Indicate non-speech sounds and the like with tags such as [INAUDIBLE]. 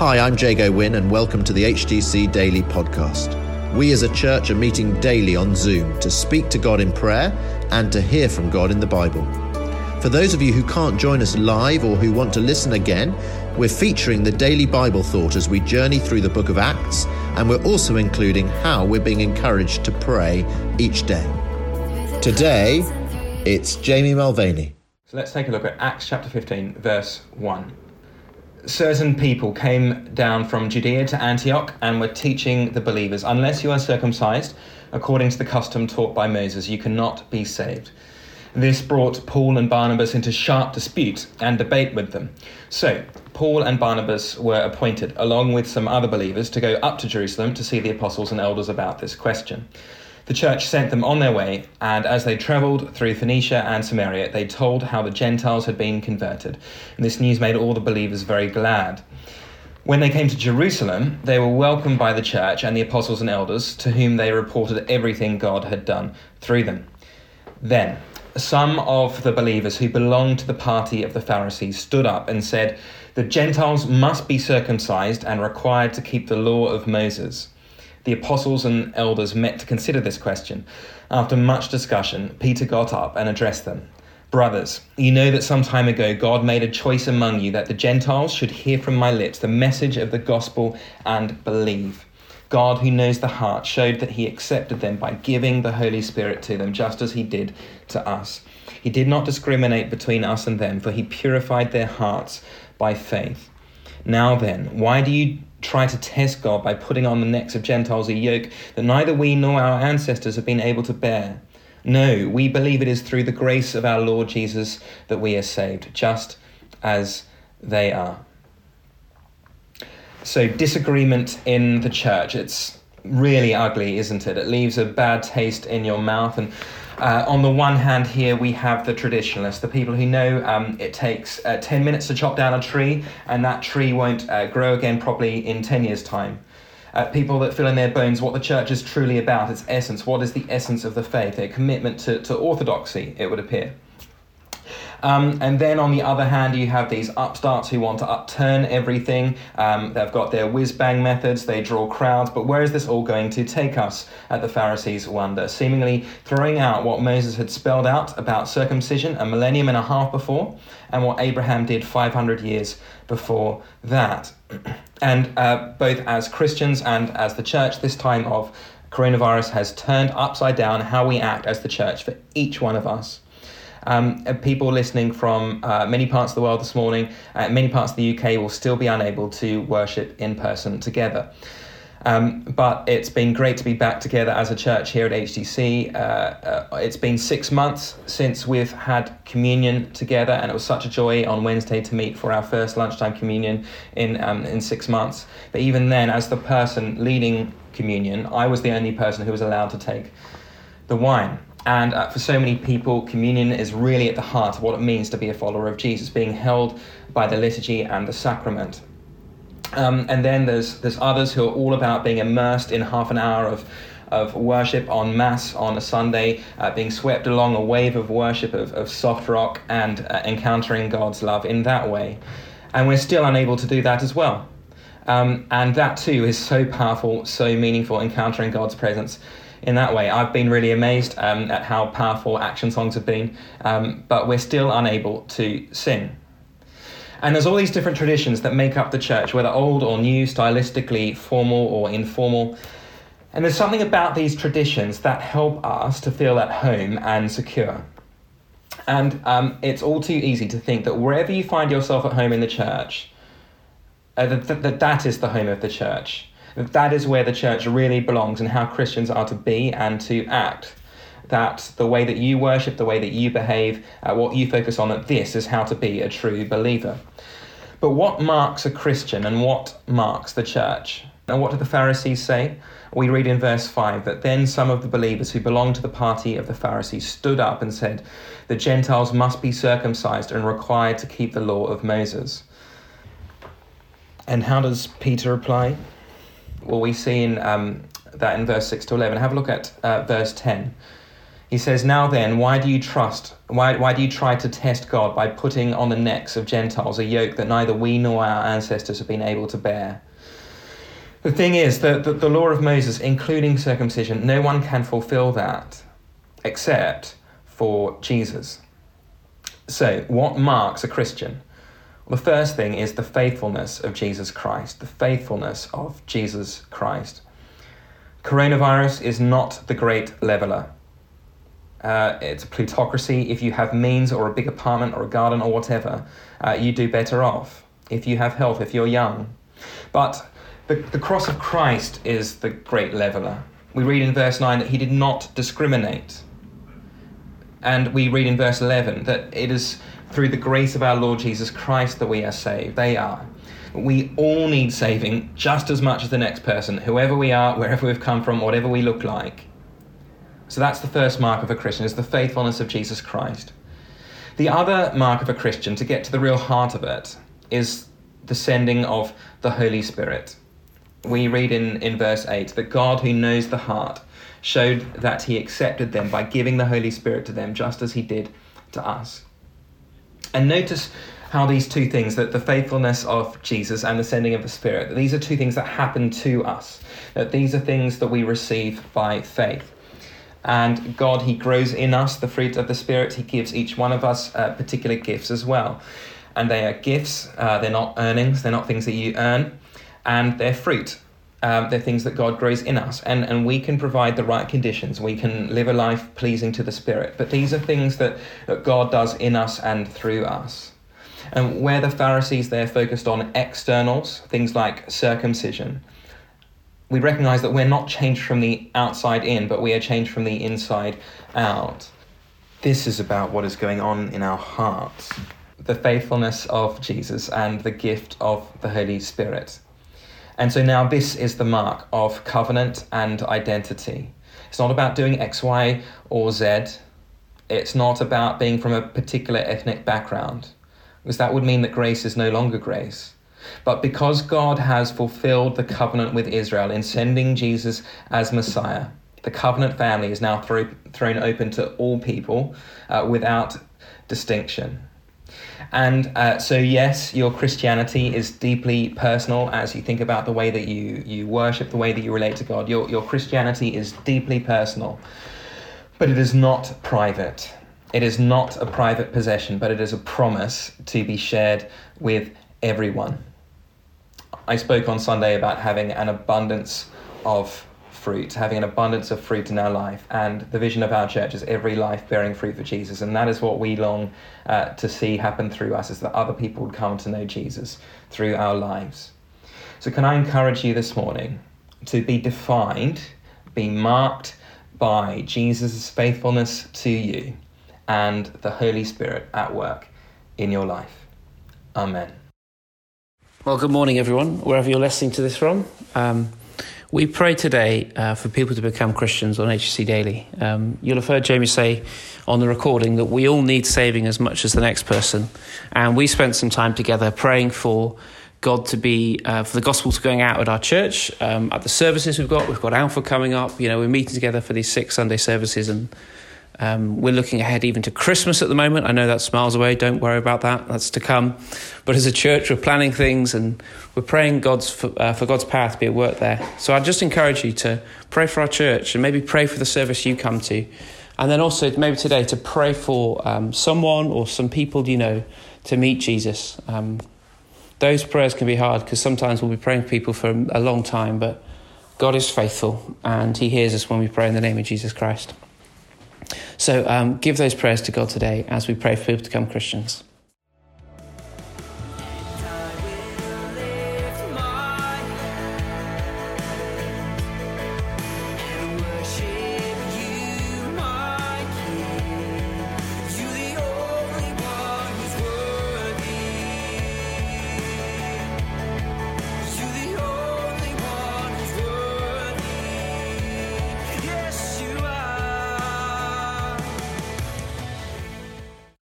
Hi, I'm Jago Wynn, and welcome to the HTC Daily Podcast. We as a church are meeting daily on Zoom to speak to God in prayer and to hear from God in the Bible. For those of you who can't join us live or who want to listen again, we're featuring the daily Bible thought as we journey through the book of Acts, and we're also including how we're being encouraged to pray each day. Today, it's Jamie Mulvaney. So let's take a look at Acts chapter 15, verse 1. Certain people came down from Judea to Antioch and were teaching the believers, unless you are circumcised according to the custom taught by Moses, you cannot be saved. This brought Paul and Barnabas into sharp dispute and debate with them. So, Paul and Barnabas were appointed, along with some other believers, to go up to Jerusalem to see the apostles and elders about this question. The church sent them on their way, and as they travelled through Phoenicia and Samaria, they told how the Gentiles had been converted. And this news made all the believers very glad. When they came to Jerusalem, they were welcomed by the church and the apostles and elders, to whom they reported everything God had done through them. Then, some of the believers who belonged to the party of the Pharisees stood up and said, The Gentiles must be circumcised and required to keep the law of Moses the apostles and elders met to consider this question. After much discussion, Peter got up and addressed them. Brothers, you know that some time ago God made a choice among you that the Gentiles should hear from my lips the message of the gospel and believe. God, who knows the heart, showed that he accepted them by giving the Holy Spirit to them, just as he did to us. He did not discriminate between us and them, for he purified their hearts by faith. Now then, why do you try to test God by putting on the necks of Gentiles a yoke that neither we nor our ancestors have been able to bear. No, we believe it is through the grace of our Lord Jesus that we are saved, just as they are. So, disagreement in the church, it's really ugly, isn't it? It leaves a bad taste in your mouth. And uh, on the one hand, here we have the traditionalists, the people who know um, it takes uh, 10 minutes to chop down a tree and that tree won't uh, grow again properly in 10 years' time. Uh, people that feel in their bones what the church is truly about, its essence, what is the essence of the faith, a commitment to, to orthodoxy, it would appear. Um, and then on the other hand, you have these upstarts who want to upturn everything. Um, they've got their whiz bang methods, they draw crowds, but where is this all going to take us? At the Pharisees wonder, seemingly throwing out what Moses had spelled out about circumcision a millennium and a half before, and what Abraham did 500 years before that. [CLEARS THROAT] and uh, both as Christians and as the church, this time of coronavirus has turned upside down how we act as the church for each one of us. Um, people listening from uh, many parts of the world this morning, uh, many parts of the UK, will still be unable to worship in person together. Um, but it's been great to be back together as a church here at HTC. Uh, uh, it's been six months since we've had communion together, and it was such a joy on Wednesday to meet for our first lunchtime communion in um, in six months. But even then, as the person leading communion, I was the only person who was allowed to take the wine. And uh, for so many people, communion is really at the heart of what it means to be a follower of Jesus, being held by the liturgy and the sacrament. Um, and then there's there's others who are all about being immersed in half an hour of of worship on mass on a Sunday, uh, being swept along a wave of worship of, of soft rock and uh, encountering God's love in that way. And we're still unable to do that as well. Um, and that too is so powerful, so meaningful, encountering God's presence in that way. I've been really amazed um, at how powerful action songs have been, um, but we're still unable to sing. And there's all these different traditions that make up the church, whether old or new, stylistically formal or informal. And there's something about these traditions that help us to feel at home and secure. And um, it's all too easy to think that wherever you find yourself at home in the church, uh, that, that that is the home of the church that is where the church really belongs and how Christians are to be and to act. That the way that you worship, the way that you behave, uh, what you focus on, that this is how to be a true believer. But what marks a Christian and what marks the church? And what do the Pharisees say? We read in verse 5 that then some of the believers who belonged to the party of the Pharisees stood up and said, The Gentiles must be circumcised and required to keep the law of Moses. And how does Peter reply? Well, we see in, um, that in verse 6 to 11. Have a look at uh, verse 10. He says, Now then, why do you trust? Why, why do you try to test God by putting on the necks of Gentiles a yoke that neither we nor our ancestors have been able to bear? The thing is that the, the law of Moses, including circumcision, no one can fulfill that except for Jesus. So, what marks a Christian? The first thing is the faithfulness of Jesus Christ, the faithfulness of Jesus Christ. Coronavirus is not the great leveler. Uh, it's a plutocracy. If you have means or a big apartment or a garden or whatever, uh, you do better off. If you have health, if you're young. But the, the cross of Christ is the great leveler. We read in verse 9 that he did not discriminate. And we read in verse 11 that it is through the grace of our Lord Jesus Christ that we are saved. They are. We all need saving just as much as the next person, whoever we are, wherever we've come from, whatever we look like. So that's the first mark of a Christian, is the faithfulness of Jesus Christ. The other mark of a Christian, to get to the real heart of it, is the sending of the Holy Spirit. We read in, in verse 8 that God, who knows the heart, showed that he accepted them by giving the Holy Spirit to them, just as he did to us. And notice how these two things, that the faithfulness of Jesus and the sending of the Spirit, these are two things that happen to us, that these are things that we receive by faith. And God, He grows in us the fruit of the Spirit. He gives each one of us uh, particular gifts as well. And they are gifts, uh, they're not earnings, they're not things that you earn, and they're fruit. Um, they're things that God grows in us, and, and we can provide the right conditions. We can live a life pleasing to the Spirit. But these are things that, that God does in us and through us. And where the Pharisees there focused on externals, things like circumcision, we recognize that we're not changed from the outside in, but we are changed from the inside out. This is about what is going on in our hearts the faithfulness of Jesus and the gift of the Holy Spirit. And so now this is the mark of covenant and identity. It's not about doing X, Y, or Z. It's not about being from a particular ethnic background, because that would mean that grace is no longer grace. But because God has fulfilled the covenant with Israel in sending Jesus as Messiah, the covenant family is now throw, thrown open to all people uh, without distinction. And uh, so, yes, your Christianity is deeply personal as you think about the way that you, you worship, the way that you relate to God. Your, your Christianity is deeply personal, but it is not private. It is not a private possession, but it is a promise to be shared with everyone. I spoke on Sunday about having an abundance of fruit, having an abundance of fruit in our life. And the vision of our church is every life bearing fruit for Jesus. And that is what we long uh, to see happen through us, is that other people would come to know Jesus through our lives. So, can I encourage you this morning to be defined, be marked by Jesus' faithfulness to you and the Holy Spirit at work in your life? Amen. Well, good morning, everyone, wherever you're listening to this from. Um, we pray today uh, for people to become Christians on HTC Daily. Um, you'll have heard Jamie say on the recording that we all need saving as much as the next person. And we spent some time together praying for God to be, uh, for the gospel to going out at our church, um, at the services we've got. We've got Alpha coming up. You know, we're meeting together for these six Sunday services and um, we're looking ahead even to Christmas at the moment. I know that's miles away. Don't worry about that. That's to come. But as a church, we're planning things and we're praying God's for, uh, for God's power to be at work there. So I just encourage you to pray for our church and maybe pray for the service you come to, and then also maybe today to pray for um, someone or some people you know to meet Jesus. Um, those prayers can be hard because sometimes we'll be praying for people for a long time, but God is faithful and He hears us when we pray in the name of Jesus Christ. So um, give those prayers to God today as we pray for people to become Christians.